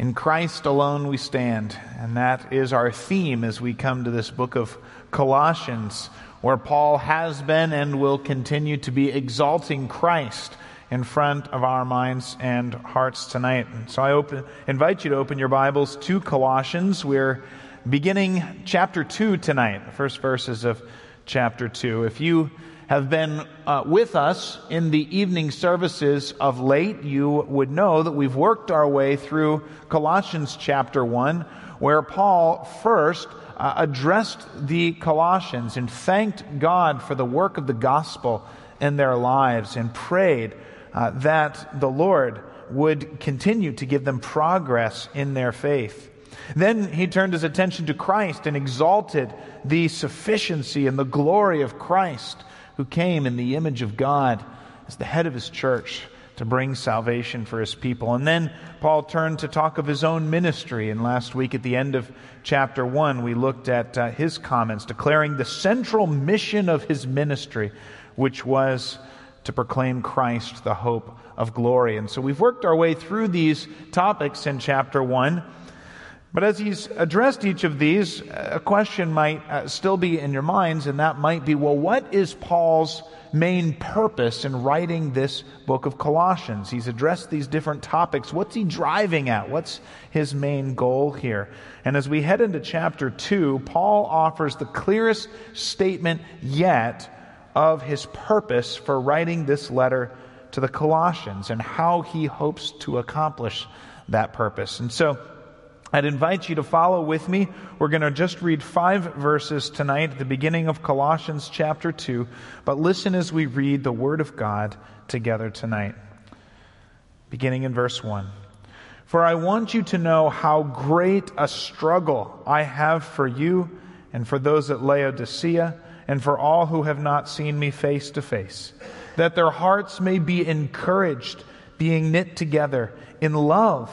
In Christ alone we stand. And that is our theme as we come to this book of Colossians, where Paul has been and will continue to be exalting Christ in front of our minds and hearts tonight. So I open, invite you to open your Bibles to Colossians. We're beginning chapter 2 tonight, the first verses of chapter 2. If you have been uh, with us in the evening services of late, you would know that we've worked our way through Colossians chapter 1, where Paul first uh, addressed the Colossians and thanked God for the work of the gospel in their lives and prayed uh, that the Lord would continue to give them progress in their faith. Then he turned his attention to Christ and exalted the sufficiency and the glory of Christ who came in the image of God as the head of his church to bring salvation for his people. And then Paul turned to talk of his own ministry. And last week at the end of chapter 1, we looked at uh, his comments declaring the central mission of his ministry, which was to proclaim Christ, the hope of glory. And so we've worked our way through these topics in chapter 1. But as he's addressed each of these, a question might uh, still be in your minds, and that might be well, what is Paul's main purpose in writing this book of Colossians? He's addressed these different topics. What's he driving at? What's his main goal here? And as we head into chapter 2, Paul offers the clearest statement yet of his purpose for writing this letter to the Colossians and how he hopes to accomplish that purpose. And so, I'd invite you to follow with me. We're going to just read five verses tonight the beginning of Colossians chapter 2, but listen as we read the Word of God together tonight. Beginning in verse 1. For I want you to know how great a struggle I have for you and for those at Laodicea and for all who have not seen me face to face, that their hearts may be encouraged, being knit together in love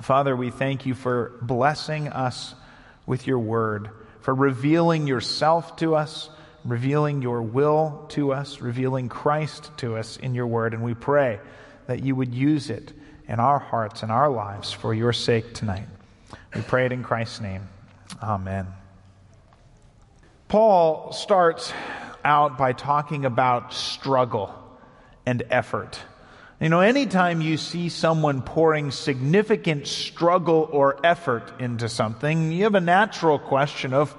Father, we thank you for blessing us with your word, for revealing yourself to us, revealing your will to us, revealing Christ to us in your word. And we pray that you would use it in our hearts and our lives for your sake tonight. We pray it in Christ's name. Amen. Paul starts out by talking about struggle and effort. You know, anytime you see someone pouring significant struggle or effort into something, you have a natural question of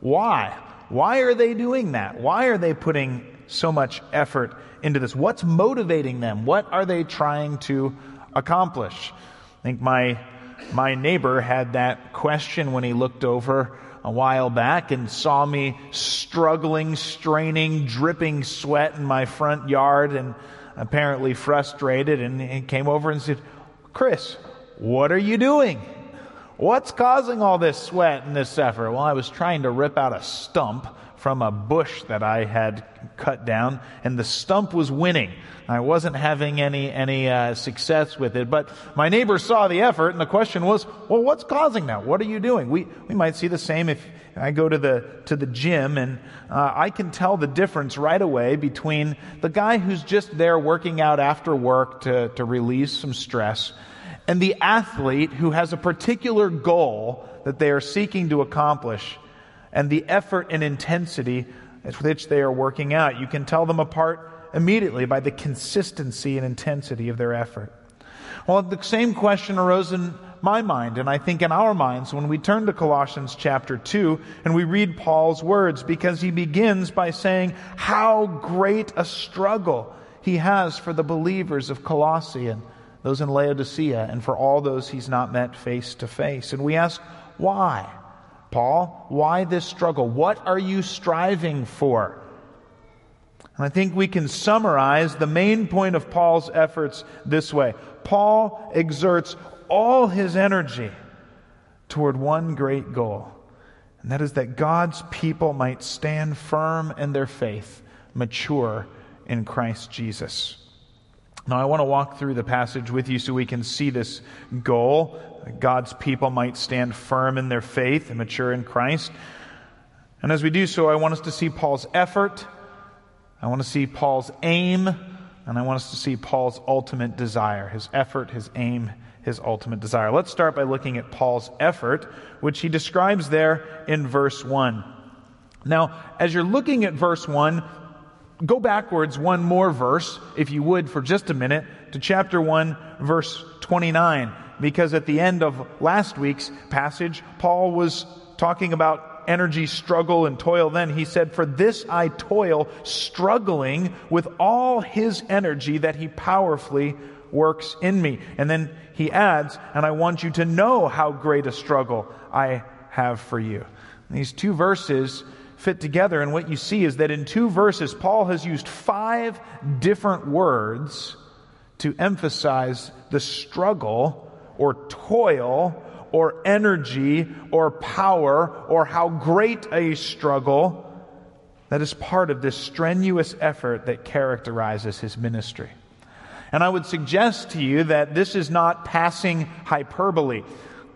why? Why are they doing that? Why are they putting so much effort into this? What's motivating them? What are they trying to accomplish? I think my, my neighbor had that question when he looked over a while back and saw me struggling, straining, dripping sweat in my front yard and apparently frustrated and he came over and said, Chris, what are you doing? What's causing all this sweat and this effort? Well, I was trying to rip out a stump from a bush that I had cut down, and the stump was winning. I wasn't having any any uh, success with it, but my neighbor saw the effort, and the question was, "Well, what's causing that? What are you doing?" We we might see the same if I go to the to the gym, and uh, I can tell the difference right away between the guy who's just there working out after work to to release some stress, and the athlete who has a particular goal that they are seeking to accomplish, and the effort and intensity with which they are working out. You can tell them apart immediately by the consistency and intensity of their effort. Well, the same question arose in my mind, and I think in our minds, when we turn to Colossians chapter 2 and we read Paul's words, because he begins by saying how great a struggle he has for the believers of Colossae and those in Laodicea and for all those he's not met face to face. And we ask, why? Paul, why this struggle? What are you striving for? And I think we can summarize the main point of Paul's efforts this way Paul exerts all his energy toward one great goal, and that is that God's people might stand firm in their faith, mature in Christ Jesus. Now, I want to walk through the passage with you so we can see this goal. God's people might stand firm in their faith and mature in Christ. And as we do so, I want us to see Paul's effort I want to see Paul's aim, and I want us to see Paul's ultimate desire, his effort, his aim, his ultimate desire. Let's start by looking at Paul's effort, which he describes there in verse 1. Now, as you're looking at verse 1, go backwards one more verse, if you would, for just a minute, to chapter 1, verse 29, because at the end of last week's passage, Paul was talking about energy, struggle, and toil then. He said, For this I toil, struggling with all his energy that he powerfully works in me. And then he adds, And I want you to know how great a struggle I have for you. And these two verses fit together, and what you see is that in two verses, Paul has used five different words to emphasize the struggle or toil or energy or power or how great a struggle that is part of this strenuous effort that characterizes his ministry. And I would suggest to you that this is not passing hyperbole.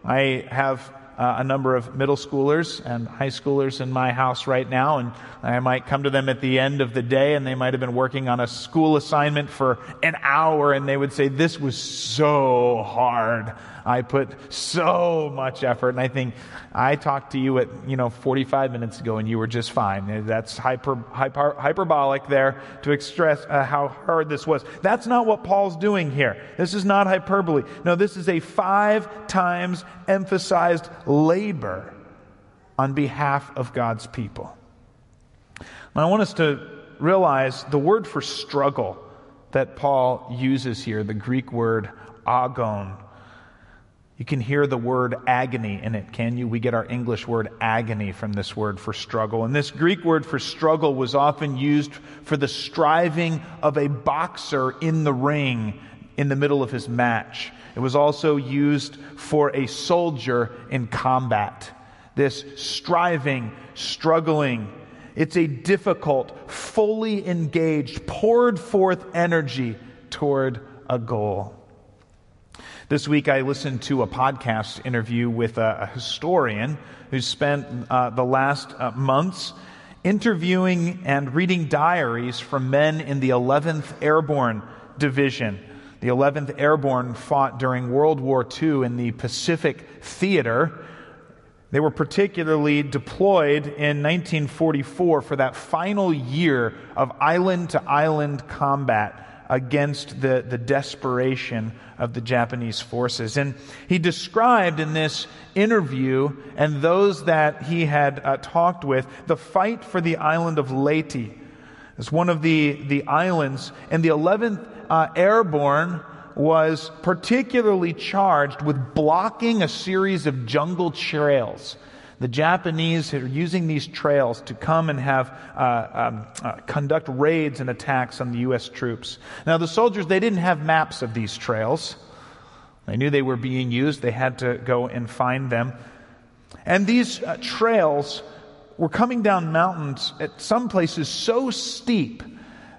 I have uh, a number of middle schoolers and high schoolers in my house right now, and I might come to them at the end of the day, and they might have been working on a school assignment for an hour, and they would say, This was so hard. I put so much effort. And I think I talked to you at, you know, 45 minutes ago and you were just fine. That's hyper, hyper, hyperbolic there to express uh, how hard this was. That's not what Paul's doing here. This is not hyperbole. No, this is a five times emphasized labor on behalf of God's people. Now, I want us to realize the word for struggle that Paul uses here, the Greek word agon, you can hear the word agony in it, can you? We get our English word agony from this word for struggle. And this Greek word for struggle was often used for the striving of a boxer in the ring in the middle of his match. It was also used for a soldier in combat. This striving, struggling, it's a difficult, fully engaged, poured forth energy toward a goal. This week, I listened to a podcast interview with a, a historian who spent uh, the last uh, months interviewing and reading diaries from men in the 11th Airborne Division. The 11th Airborne fought during World War II in the Pacific Theater. They were particularly deployed in 1944 for that final year of island to island combat against the, the desperation of the Japanese forces. And he described in this interview and those that he had uh, talked with the fight for the island of Leyte. It's one of the, the islands, and the 11th uh, Airborne was particularly charged with blocking a series of jungle trails the Japanese are using these trails to come and have uh, um, uh, conduct raids and attacks on the U.S. troops. Now, the soldiers they didn't have maps of these trails. They knew they were being used. They had to go and find them. And these uh, trails were coming down mountains at some places so steep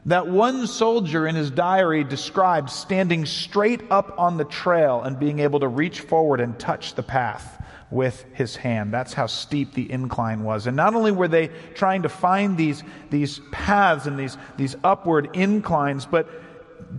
that one soldier in his diary described standing straight up on the trail and being able to reach forward and touch the path with his hand. That's how steep the incline was. And not only were they trying to find these, these paths and these, these upward inclines, but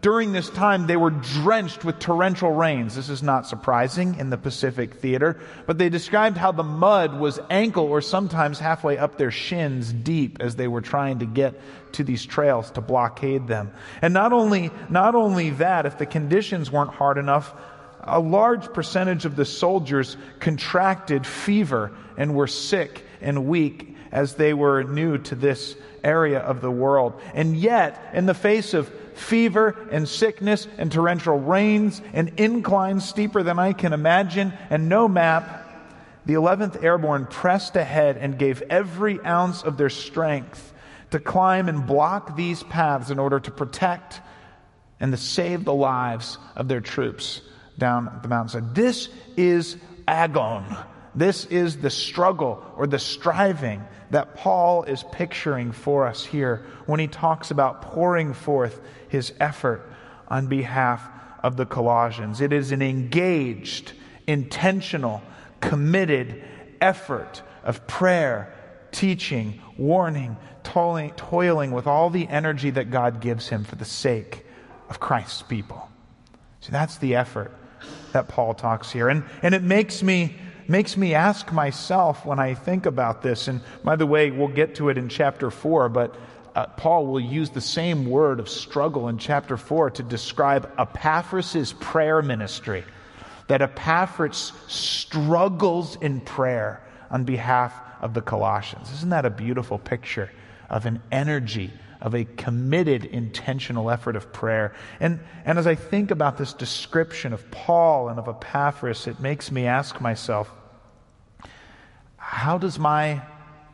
during this time they were drenched with torrential rains. This is not surprising in the Pacific theater, but they described how the mud was ankle or sometimes halfway up their shins deep as they were trying to get to these trails to blockade them. And not only, not only that, if the conditions weren't hard enough, a large percentage of the soldiers contracted fever and were sick and weak as they were new to this area of the world. And yet, in the face of fever and sickness and torrential rains and inclines steeper than I can imagine and no map, the 11th Airborne pressed ahead and gave every ounce of their strength to climb and block these paths in order to protect and to save the lives of their troops down the mountainside. This is agon. This is the struggle or the striving that Paul is picturing for us here when he talks about pouring forth his effort on behalf of the Colossians. It is an engaged, intentional, committed effort of prayer, teaching, warning, toiling, toiling with all the energy that God gives him for the sake of Christ's people. See, that's the effort that Paul talks here. And, and it makes me, makes me ask myself when I think about this, and by the way, we'll get to it in chapter 4, but uh, Paul will use the same word of struggle in chapter 4 to describe Epaphras' prayer ministry. That Epaphras struggles in prayer on behalf of the Colossians. Isn't that a beautiful picture of an energy, of a committed, intentional effort of prayer? And, and as I think about this description of Paul and of Epaphras, it makes me ask myself, how does my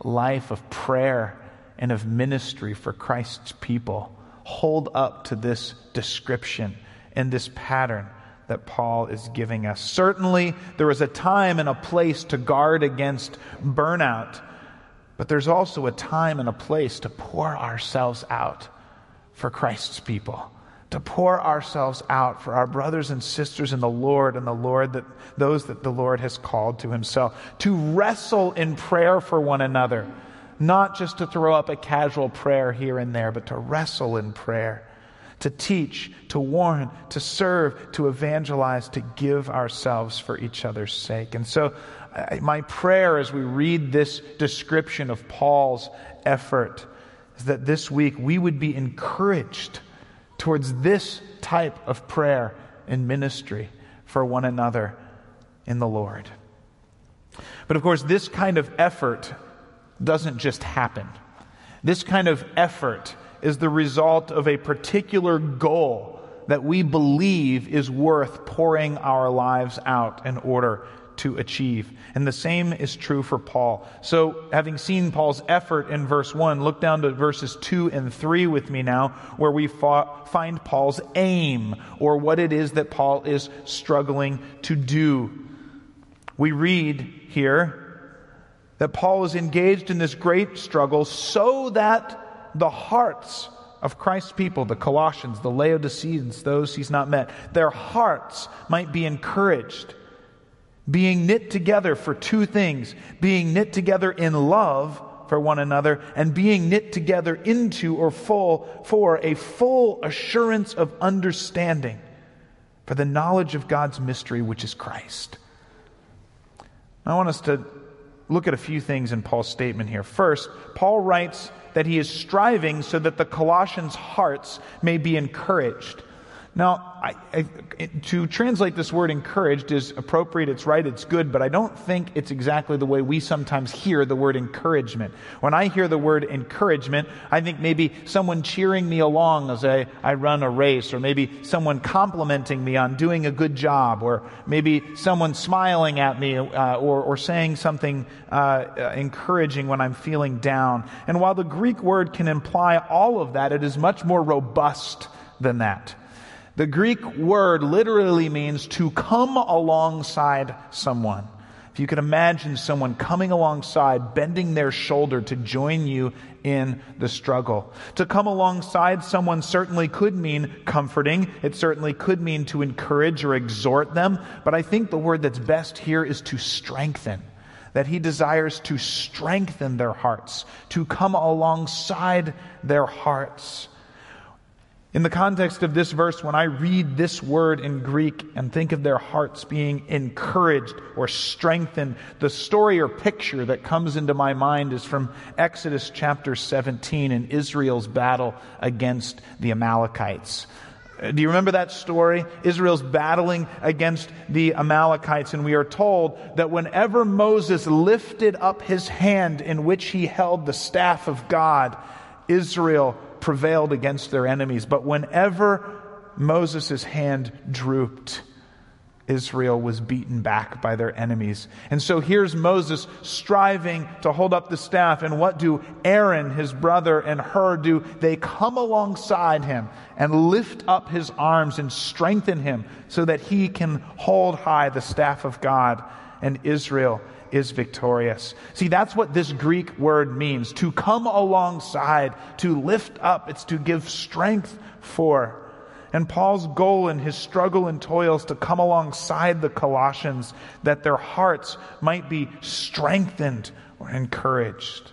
life of prayer and of ministry for Christ's people hold up to this description and this pattern that Paul is giving us. Certainly, there is a time and a place to guard against burnout, but there's also a time and a place to pour ourselves out for Christ's people. To pour ourselves out for our brothers and sisters in the Lord and the Lord that those that the Lord has called to himself. To wrestle in prayer for one another not just to throw up a casual prayer here and there, but to wrestle in prayer, to teach, to warn, to serve, to evangelize, to give ourselves for each other's sake. And so, my prayer as we read this description of Paul's effort is that this week we would be encouraged towards this type of prayer and ministry for one another in the Lord. But of course, this kind of effort doesn't just happen. This kind of effort is the result of a particular goal that we believe is worth pouring our lives out in order to achieve. And the same is true for Paul. So, having seen Paul's effort in verse 1, look down to verses 2 and 3 with me now, where we find Paul's aim, or what it is that Paul is struggling to do. We read here that Paul is engaged in this great struggle so that the hearts of Christ's people, the Colossians, the Laodiceans, those he's not met, their hearts might be encouraged, being knit together for two things being knit together in love for one another, and being knit together into or full for a full assurance of understanding for the knowledge of God's mystery, which is Christ. I want us to look at a few things in Paul's statement here. First, Paul writes that he is striving so that the Colossians' hearts may be encouraged. Now, I, I, to translate this word encouraged is appropriate, it's right, it's good, but I don't think it's exactly the way we sometimes hear the word encouragement. When I hear the word encouragement, I think maybe someone cheering me along as I, I run a race, or maybe someone complimenting me on doing a good job, or maybe someone smiling at me, uh, or, or saying something uh, uh, encouraging when I'm feeling down. And while the Greek word can imply all of that, it is much more robust than that. The Greek word literally means to come alongside someone. If you could imagine someone coming alongside, bending their shoulder to join you in the struggle. To come alongside someone certainly could mean comforting. It certainly could mean to encourage or exhort them. But I think the word that's best here is to strengthen. That he desires to strengthen their hearts, to come alongside their hearts. In the context of this verse, when I read this word in Greek and think of their hearts being encouraged or strengthened, the story or picture that comes into my mind is from Exodus chapter 17 in Israel's battle against the Amalekites. Uh, do you remember that story? Israel's battling against the Amalekites, and we are told that whenever Moses lifted up his hand in which he held the staff of God, Israel prevailed against their enemies. But whenever Moses' hand drooped, Israel was beaten back by their enemies. And so here's Moses striving to hold up the staff. And what do Aaron, his brother, and Hur do? They come alongside him and lift up his arms and strengthen him so that he can hold high the staff of God and Israel is victorious. See, that's what this Greek word means to come alongside, to lift up, it's to give strength for. And Paul's goal in his struggle and toils to come alongside the Colossians that their hearts might be strengthened or encouraged.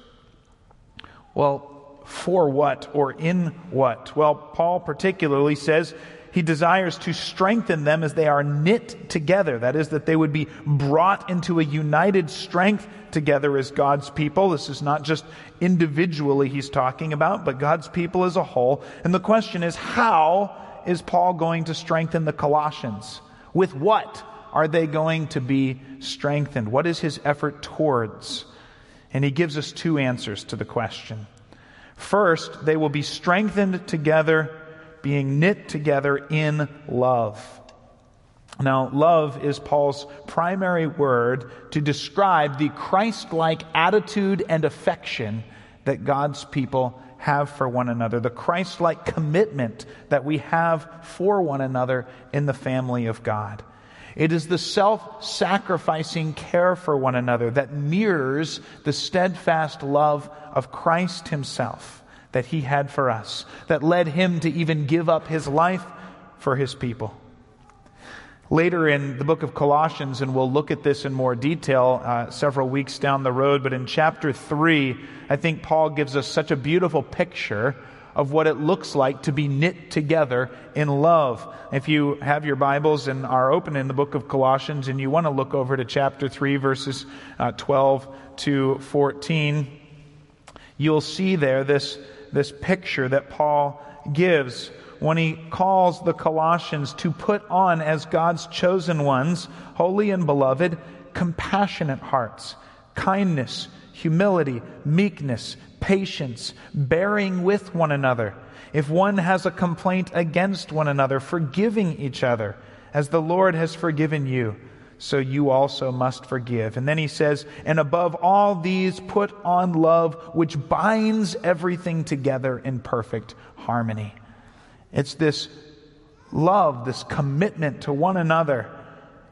Well, for what or in what? Well, Paul particularly says he desires to strengthen them as they are knit together. That is, that they would be brought into a united strength together as God's people. This is not just individually he's talking about, but God's people as a whole. And the question is, how is Paul going to strengthen the Colossians? With what are they going to be strengthened? What is his effort towards? And he gives us two answers to the question. First, they will be strengthened together, being knit together in love. Now, love is Paul's primary word to describe the Christ like attitude and affection that God's people have for one another, the Christ like commitment that we have for one another in the family of God. It is the self sacrificing care for one another that mirrors the steadfast love of Christ Himself that He had for us, that led Him to even give up His life for His people. Later in the book of Colossians, and we'll look at this in more detail uh, several weeks down the road, but in chapter 3, I think Paul gives us such a beautiful picture of what it looks like to be knit together in love. If you have your Bibles and are open in the book of Colossians and you want to look over to chapter 3, verses uh, 12 to 14, you'll see there this, this picture that Paul gives when he calls the Colossians to put on as God's chosen ones, holy and beloved, compassionate hearts, kindness, humility, meekness, patience, bearing with one another. If one has a complaint against one another, forgiving each other, as the Lord has forgiven you, so you also must forgive. And then he says, And above all these, put on love, which binds everything together in perfect harmony. It's this love, this commitment to one another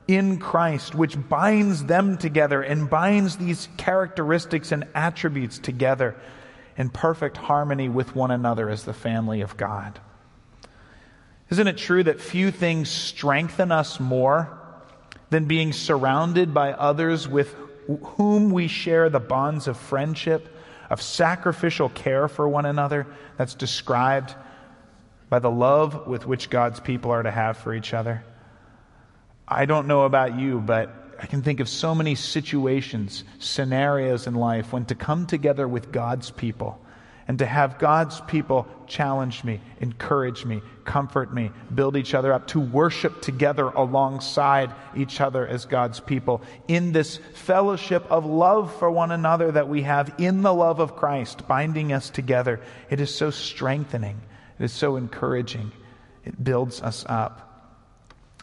in Christ, which binds them together and binds these characteristics and attributes together in perfect harmony with one another as the family of God. Isn't it true that few things strengthen us more than being surrounded by others with whom we share the bonds of friendship, of sacrificial care for one another that's described by the love with which God's people are to have for each other. I don't know about you, but I can think of so many situations, scenarios in life when to come together with God's people and to have God's people challenge me, encourage me, comfort me, build each other up, to worship together alongside each other as God's people in this fellowship of love for one another that we have in the love of Christ, binding us together. It is so strengthening. It is so encouraging. It builds us up.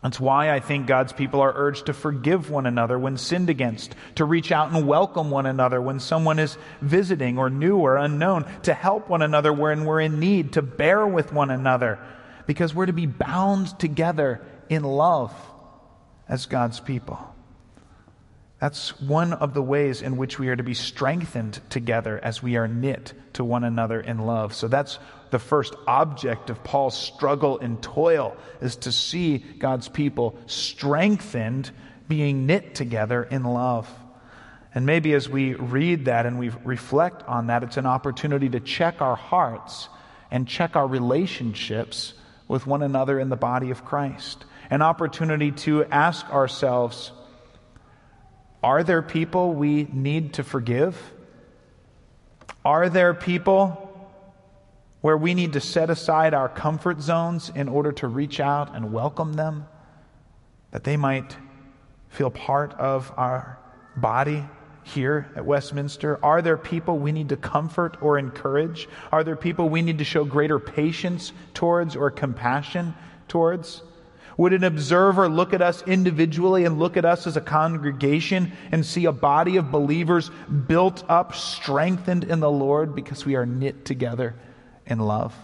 That's why I think God's people are urged to forgive one another when sinned against, to reach out and welcome one another when someone is visiting or new or unknown, to help one another when we're in need, to bear with one another, because we're to be bound together in love as God's people. That's one of the ways in which we are to be strengthened together as we are knit to one another in love. So that's the first object of Paul's struggle and toil is to see God's people strengthened, being knit together in love. And maybe as we read that and we reflect on that, it's an opportunity to check our hearts and check our relationships with one another in the body of Christ. An opportunity to ask ourselves, are there people we need to forgive? Are there people where we need to set aside our comfort zones in order to reach out and welcome them, that they might feel part of our body here at Westminster? Are there people we need to comfort or encourage? Are there people we need to show greater patience towards or compassion towards? Would an observer look at us individually and look at us as a congregation and see a body of believers built up, strengthened in the Lord because we are knit together in love?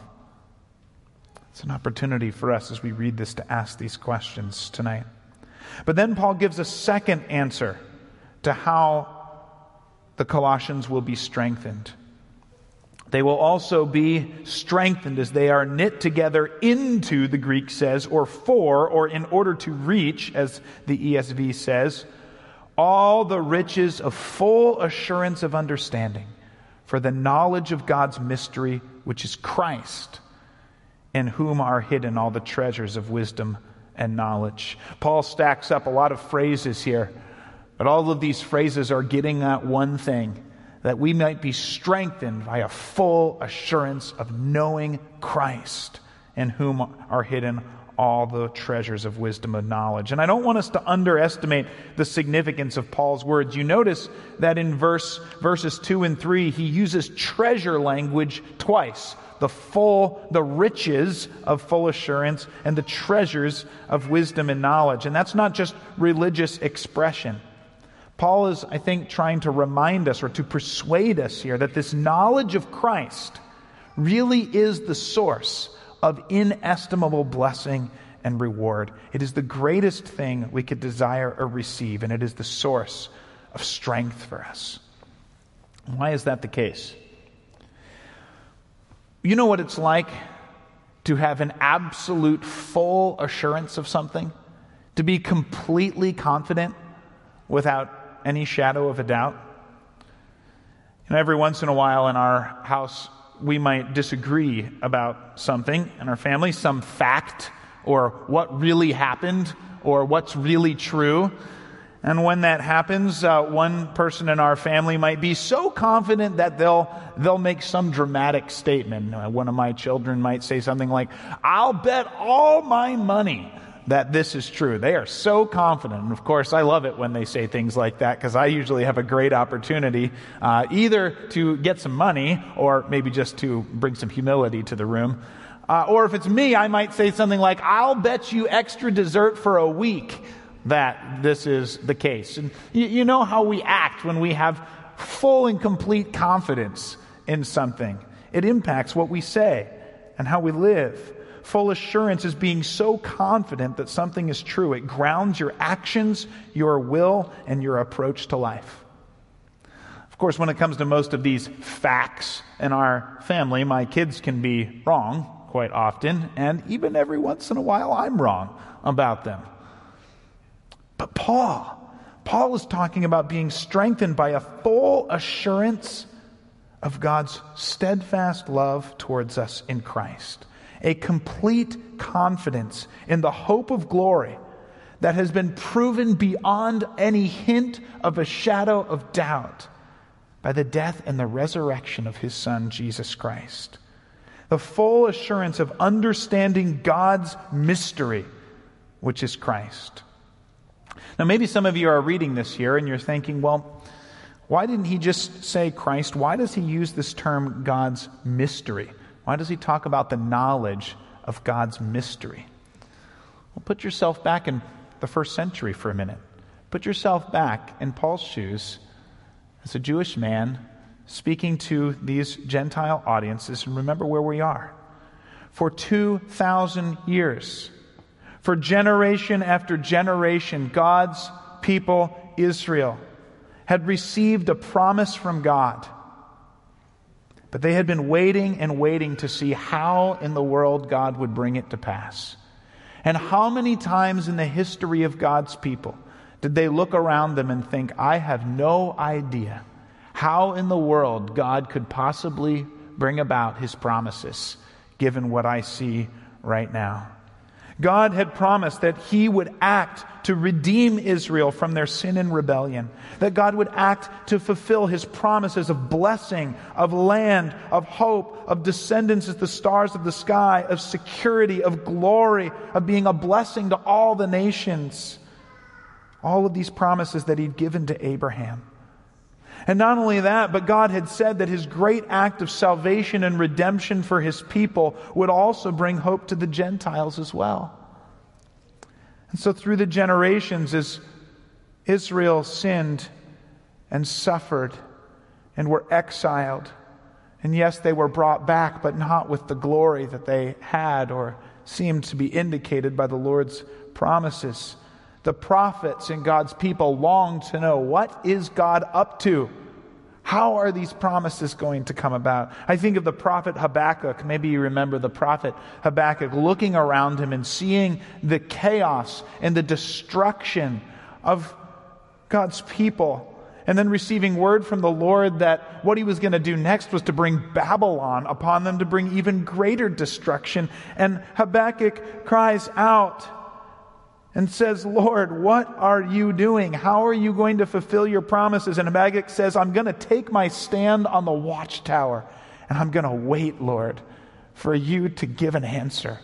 It's an opportunity for us as we read this to ask these questions tonight. But then Paul gives a second answer to how the Colossians will be strengthened. They will also be strengthened as they are knit together into, the Greek says, or for, or in order to reach, as the ESV says, all the riches of full assurance of understanding for the knowledge of God's mystery, which is Christ, in whom are hidden all the treasures of wisdom and knowledge. Paul stacks up a lot of phrases here, but all of these phrases are getting at one thing that we might be strengthened by a full assurance of knowing Christ, in whom are hidden all the treasures of wisdom and knowledge. And I don't want us to underestimate the significance of Paul's words. You notice that in verse verses 2 and 3 he uses treasure language twice. The full the riches of full assurance and the treasures of wisdom and knowledge. And that's not just religious expression. Paul is, I think, trying to remind us or to persuade us here that this knowledge of Christ really is the source of inestimable blessing and reward. It is the greatest thing we could desire or receive, and it is the source of strength for us. Why is that the case? You know what it's like to have an absolute full assurance of something? To be completely confident without any shadow of a doubt? Know, every once in a while in our house, we might disagree about something in our family, some fact, or what really happened, or what's really true. And when that happens, uh, one person in our family might be so confident that they'll, they'll make some dramatic statement. Uh, one of my children might say something like, I'll bet all my money that this is true. They are so confident. And of course, I love it when they say things like that because I usually have a great opportunity uh, either to get some money or maybe just to bring some humility to the room. Uh, or if it's me, I might say something like, I'll bet you extra dessert for a week that this is the case. And you, you know how we act when we have full and complete confidence in something. It impacts what we say and how we live. Full assurance is being so confident that something is true. It grounds your actions, your will, and your approach to life. Of course, when it comes to most of these facts in our family, my kids can be wrong quite often, and even every once in a while, I'm wrong about them. But Paul, Paul is talking about being strengthened by a full assurance of God's steadfast love towards us in Christ a complete confidence in the hope of glory that has been proven beyond any hint of a shadow of doubt by the death and the resurrection of his Son, Jesus Christ. The full assurance of understanding God's mystery, which is Christ. Now, maybe some of you are reading this here and you're thinking, well, why didn't he just say Christ? Why does he use this term God's mystery? Why does he talk about the knowledge of God's mystery? Well, put yourself back in the first century for a minute. Put yourself back in Paul's shoes as a Jewish man speaking to these Gentile audiences, and remember where we are. For 2,000 years, for generation after generation, God's people, Israel, had received a promise from God but they had been waiting and waiting to see how in the world God would bring it to pass. And how many times in the history of God's people did they look around them and think, I have no idea how in the world God could possibly bring about his promises, given what I see right now? God had promised that He would act to redeem Israel from their sin and rebellion, that God would act to fulfill His promises of blessing, of land, of hope, of descendants as the stars of the sky, of security, of glory, of being a blessing to all the nations. All of these promises that He'd given to Abraham. And not only that, but God had said that his great act of salvation and redemption for his people would also bring hope to the Gentiles as well. And so, through the generations, as Israel sinned and suffered and were exiled, and yes, they were brought back, but not with the glory that they had or seemed to be indicated by the Lord's promises. The prophets and God's people long to know what is God up to? How are these promises going to come about? I think of the prophet Habakkuk. Maybe you remember the prophet Habakkuk looking around him and seeing the chaos and the destruction of God's people. And then receiving word from the Lord that what he was going to do next was to bring Babylon upon them to bring even greater destruction. And Habakkuk cries out, and says, Lord, what are you doing? How are you going to fulfill your promises? And Habakkuk says, I'm going to take my stand on the watchtower and I'm going to wait, Lord, for you to give an answer.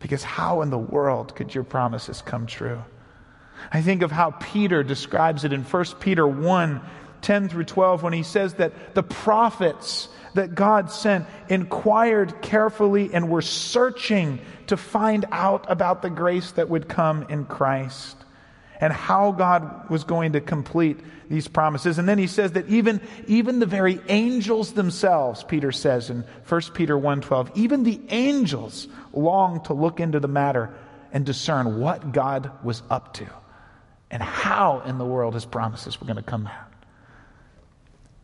Because how in the world could your promises come true? I think of how Peter describes it in 1 Peter 1 10 through 12 when he says that the prophets that God sent inquired carefully and were searching to find out about the grace that would come in Christ and how God was going to complete these promises. And then he says that even, even the very angels themselves, Peter says in 1 Peter 1:12, even the angels long to look into the matter and discern what God was up to and how in the world his promises were going to come out.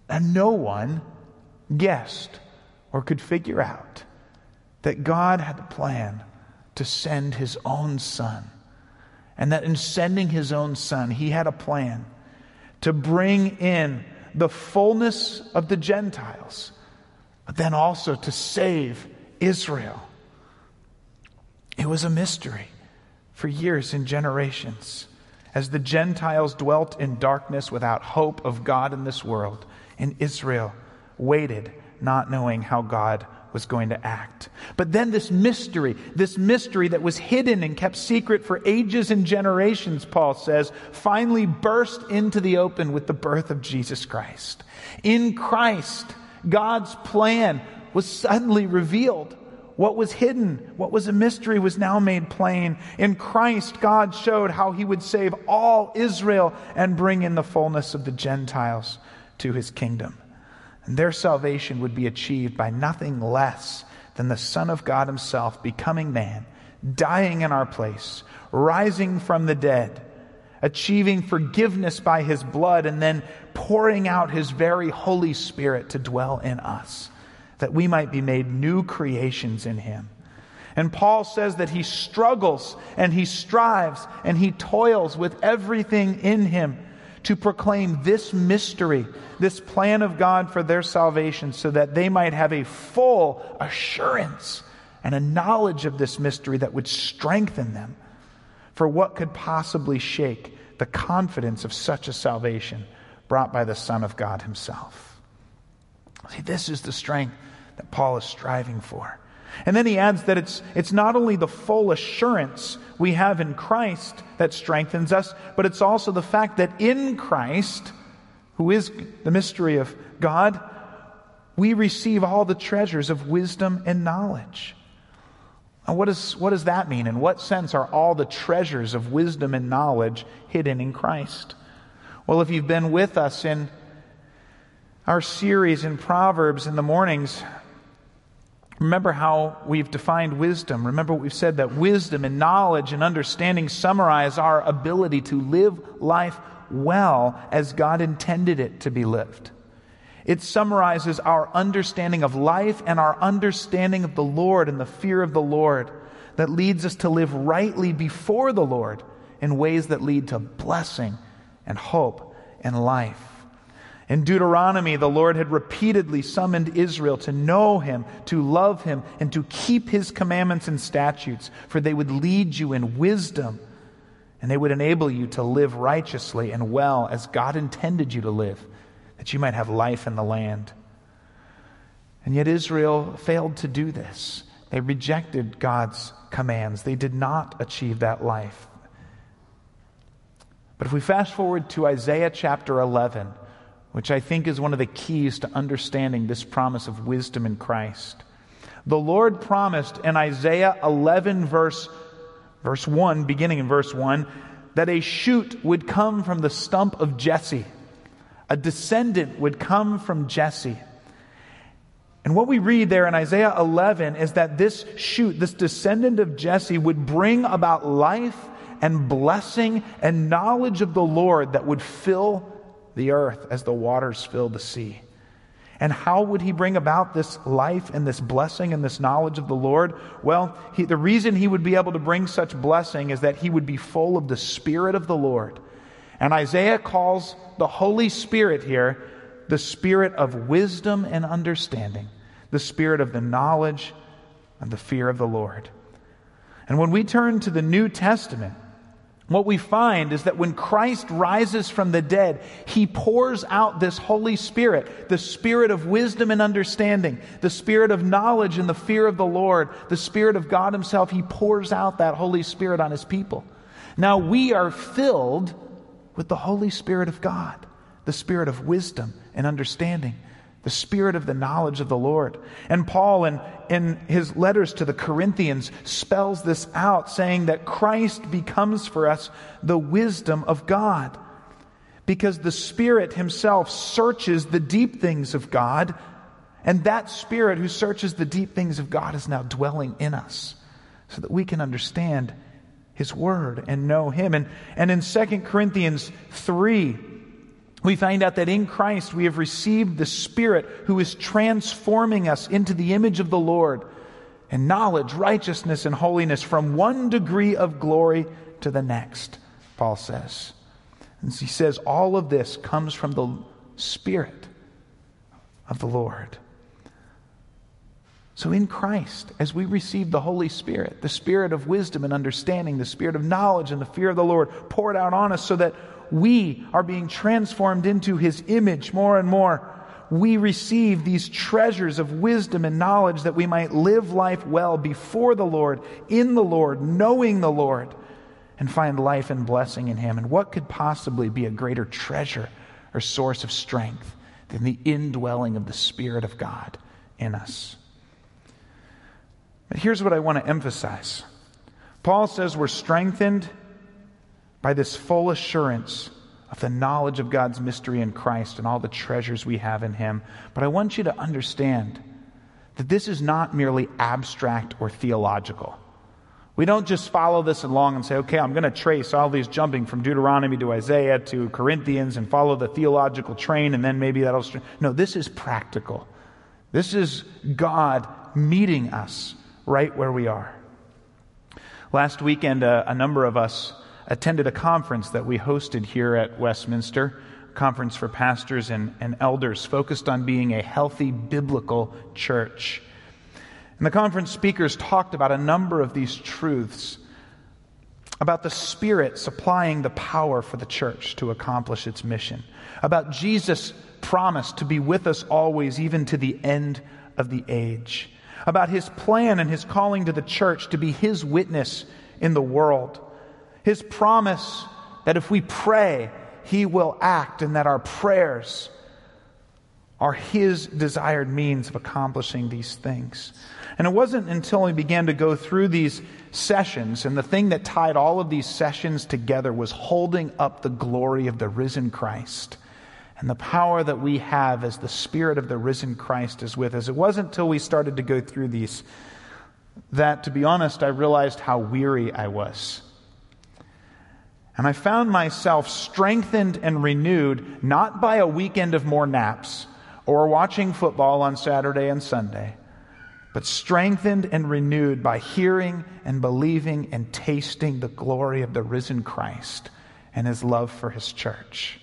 And no one guessed or could figure out that God had a plan to send his own son. And that in sending his own son, he had a plan to bring in the fullness of the Gentiles, but then also to save Israel. It was a mystery for years and generations as the Gentiles dwelt in darkness without hope of God in this world, and Israel waited, not knowing how God was going to act. But then this mystery, this mystery that was hidden and kept secret for ages and generations, Paul says, finally burst into the open with the birth of Jesus Christ. In Christ, God's plan was suddenly revealed. What was hidden, what was a mystery, was now made plain. In Christ, God showed how he would save all Israel and bring in the fullness of the Gentiles to his kingdom. And their salvation would be achieved by nothing less than the Son of God Himself becoming man, dying in our place, rising from the dead, achieving forgiveness by His blood, and then pouring out His very Holy Spirit to dwell in us, that we might be made new creations in Him. And Paul says that he struggles and he strives and he toils with everything in him to proclaim this mystery, this plan of God for their salvation, so that they might have a full assurance and a knowledge of this mystery that would strengthen them for what could possibly shake the confidence of such a salvation brought by the Son of God Himself. See, this is the strength that Paul is striving for. And then he adds that it's, it's not only the full assurance we have in Christ that strengthens us, but it's also the fact that in Christ, who is the mystery of God, we receive all the treasures of wisdom and knowledge. And what, is, what does that mean? In what sense are all the treasures of wisdom and knowledge hidden in Christ? Well, if you've been with us in our series in Proverbs in the mornings, Remember how we've defined wisdom. Remember what we've said that wisdom and knowledge and understanding summarize our ability to live life well as God intended it to be lived. It summarizes our understanding of life and our understanding of the Lord and the fear of the Lord that leads us to live rightly before the Lord in ways that lead to blessing and hope and life. In Deuteronomy, the Lord had repeatedly summoned Israel to know him, to love him, and to keep his commandments and statutes, for they would lead you in wisdom, and they would enable you to live righteously and well as God intended you to live, that you might have life in the land. And yet Israel failed to do this. They rejected God's commands, they did not achieve that life. But if we fast forward to Isaiah chapter 11, which I think is one of the keys to understanding this promise of wisdom in Christ. The Lord promised in Isaiah 11, verse, verse 1, beginning in verse 1, that a shoot would come from the stump of Jesse. A descendant would come from Jesse. And what we read there in Isaiah 11 is that this shoot, this descendant of Jesse, would bring about life and blessing and knowledge of the Lord that would fill the earth as the waters fill the sea. And how would he bring about this life and this blessing and this knowledge of the Lord? Well, he, the reason he would be able to bring such blessing is that he would be full of the Spirit of the Lord. And Isaiah calls the Holy Spirit here the Spirit of wisdom and understanding, the Spirit of the knowledge and the fear of the Lord. And when we turn to the New Testament, what we find is that when Christ rises from the dead, he pours out this Holy Spirit, the Spirit of wisdom and understanding, the Spirit of knowledge and the fear of the Lord, the Spirit of God Himself. He pours out that Holy Spirit on His people. Now we are filled with the Holy Spirit of God, the Spirit of wisdom and understanding the spirit of the knowledge of the Lord. And Paul, in, in his letters to the Corinthians, spells this out, saying that Christ becomes for us the wisdom of God. Because the Spirit Himself searches the deep things of God, and that Spirit who searches the deep things of God is now dwelling in us so that we can understand His Word and know Him. And, and in 2 Corinthians 3, we find out that in Christ we have received the Spirit who is transforming us into the image of the Lord and knowledge, righteousness, and holiness from one degree of glory to the next, Paul says. And he says all of this comes from the Spirit of the Lord. So, in Christ, as we receive the Holy Spirit, the Spirit of wisdom and understanding, the Spirit of knowledge and the fear of the Lord poured out on us so that we are being transformed into his image more and more. We receive these treasures of wisdom and knowledge that we might live life well before the Lord, in the Lord, knowing the Lord, and find life and blessing in him. And what could possibly be a greater treasure or source of strength than the indwelling of the Spirit of God in us? Here's what I want to emphasize Paul says we're strengthened by this full assurance of the knowledge of God's mystery in Christ and all the treasures we have in Him. But I want you to understand that this is not merely abstract or theological. We don't just follow this along and say, okay, I'm going to trace all these jumping from Deuteronomy to Isaiah to Corinthians and follow the theological train and then maybe that'll. No, this is practical. This is God meeting us right where we are. Last weekend, uh, a number of us attended a conference that we hosted here at Westminster, a conference for pastors and, and elders focused on being a healthy biblical church. And the conference speakers talked about a number of these truths about the Spirit supplying the power for the church to accomplish its mission, about Jesus' promise to be with us always, even to the end of the age, about his plan and his calling to the church to be his witness in the world his promise that if we pray, He will act, and that our prayers are His desired means of accomplishing these things. And it wasn't until we began to go through these sessions, and the thing that tied all of these sessions together was holding up the glory of the risen Christ and the power that we have as the Spirit of the risen Christ is with us. It wasn't until we started to go through these that, to be honest, I realized how weary I was. And I found myself strengthened and renewed not by a weekend of more naps or watching football on Saturday and Sunday, but strengthened and renewed by hearing and believing and tasting the glory of the risen Christ and his love for his church.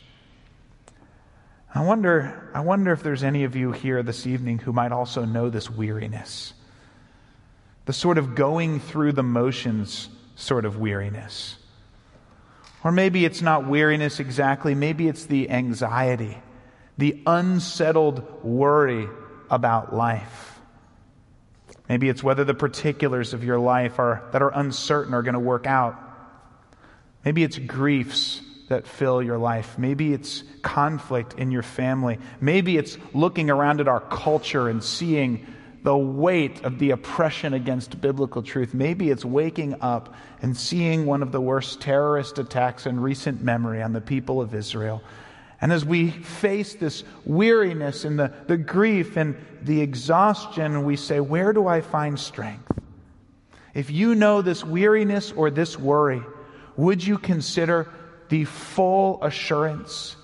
I wonder, I wonder if there's any of you here this evening who might also know this weariness. The sort of going through the motions sort of weariness. Or maybe it's not weariness exactly, maybe it's the anxiety, the unsettled worry about life. Maybe it's whether the particulars of your life are, that are uncertain are going to work out. Maybe it's griefs that fill your life. Maybe it's conflict in your family. Maybe it's looking around at our culture and seeing the weight of the oppression against biblical truth. Maybe it's waking up and seeing one of the worst terrorist attacks in recent memory on the people of Israel. And as we face this weariness and the, the grief and the exhaustion, we say, Where do I find strength? If you know this weariness or this worry, would you consider the full assurance,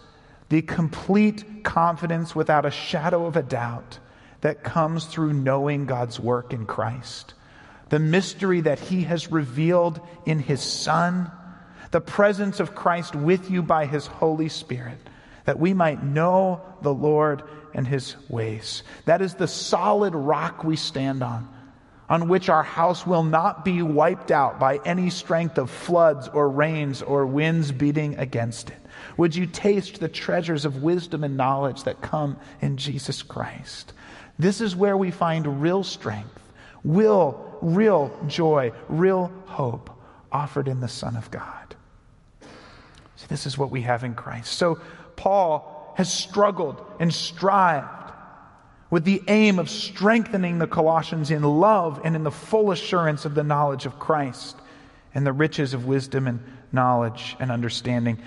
the complete confidence without a shadow of a doubt that comes through knowing God's work in Christ, the mystery that He has revealed in His Son, the presence of Christ with you by His Holy Spirit, that we might know the Lord and His ways. That is the solid rock we stand on on which our house will not be wiped out by any strength of floods or rains or winds beating against it? Would you taste the treasures of wisdom and knowledge that come in Jesus Christ? This is where we find real strength, will, real joy, real hope offered in the Son of God. See, this is what we have in Christ. So Paul has struggled and strived with the aim of strengthening the Colossians in love and in the full assurance of the knowledge of Christ and the riches of wisdom and knowledge and understanding.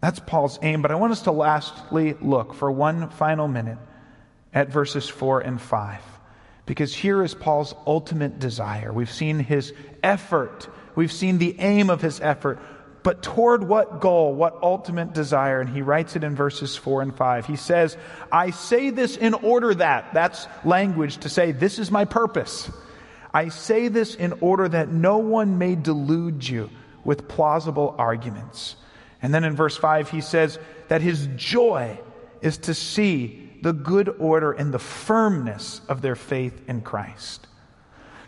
That's Paul's aim. But I want us to lastly look for one final minute at verses 4 and 5. Because here is Paul's ultimate desire. We've seen his effort, we've seen the aim of his effort. But toward what goal, what ultimate desire? And he writes it in verses 4 and 5. He says, I say this in order that. That's language to say, this is my purpose. I say this in order that no one may delude you with plausible arguments. And then in verse 5, he says that his joy is to see the good order and the firmness of their faith in Christ.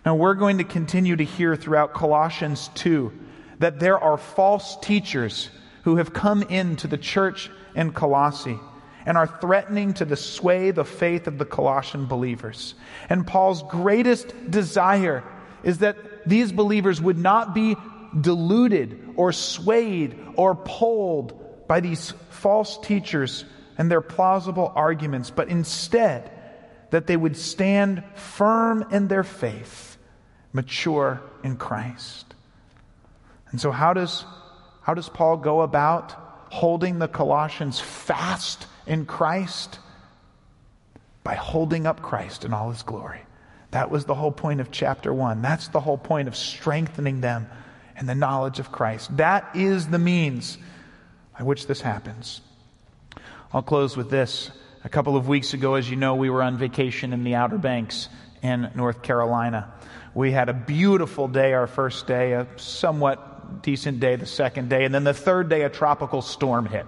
Now, we're going to continue to hear throughout Colossians 2 that there are false teachers who have come into the church in Colossae and are threatening to sway the faith of the Colossian believers. And Paul's greatest desire is that these believers would not be deluded or swayed or pulled by these false teachers and their plausible arguments, but instead that they would stand firm in their faith, mature in Christ. And so, how does, how does Paul go about holding the Colossians fast in Christ? By holding up Christ in all his glory. That was the whole point of chapter one. That's the whole point of strengthening them in the knowledge of Christ. That is the means by which this happens. I'll close with this. A couple of weeks ago, as you know, we were on vacation in the Outer Banks in North Carolina. We had a beautiful day, our first day, a somewhat decent day the second day, and then the third day, a tropical storm hit.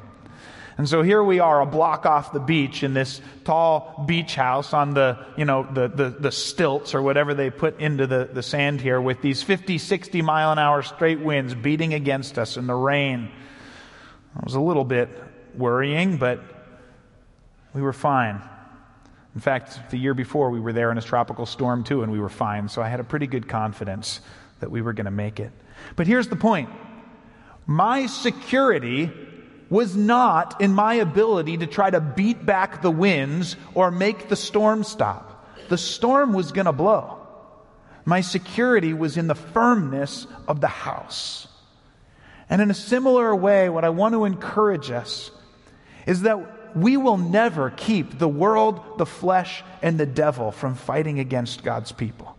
And so here we are, a block off the beach in this tall beach house on the, you know, the, the, the, stilts or whatever they put into the, the sand here with these 50, 60 mile an hour straight winds beating against us in the rain. It was a little bit worrying, but we were fine. In fact, the year before we were there in a tropical storm too, and we were fine. So I had a pretty good confidence that we were going to make it. But here's the point my security was not in my ability to try to beat back the winds or make the storm stop. The storm was going to blow. My security was in the firmness of the house. And in a similar way, what I want to encourage us is that we will never keep the world, the flesh, and the devil from fighting against God's people.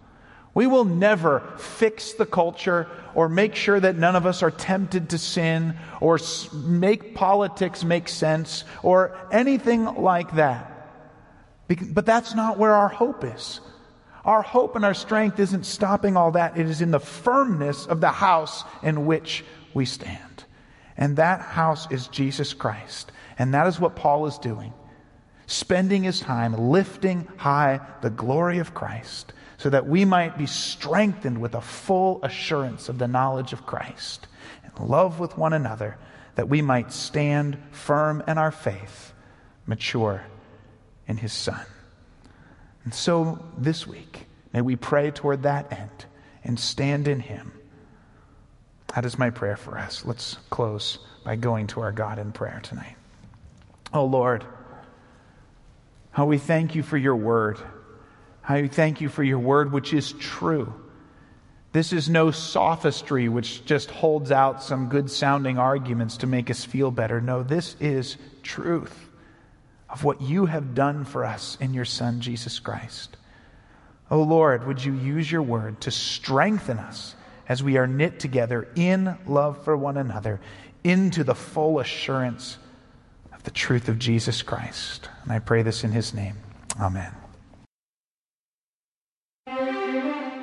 We will never fix the culture or make sure that none of us are tempted to sin or make politics make sense or anything like that. But that's not where our hope is. Our hope and our strength isn't stopping all that. It is in the firmness of the house in which we stand. And that house is Jesus Christ. And that is what Paul is doing spending his time lifting high the glory of Christ, so that we might be strengthened with a full assurance of the knowledge of Christ, and love with one another, that we might stand firm in our faith, mature in his Son. And so this week, may we pray toward that end and stand in him. That is my prayer for us. Let's close by going to our God in prayer tonight. Oh Lord, how we thank you for your word. We thank you for your word, which is true. This is no sophistry which just holds out some good sounding arguments to make us feel better. No, this is truth of what you have done for us in your Son, Jesus Christ. Oh Lord, would you use your word to strengthen us as we are knit together in love for one another into the full assurance of the truth of Jesus Christ. And I pray this in his name. Amen.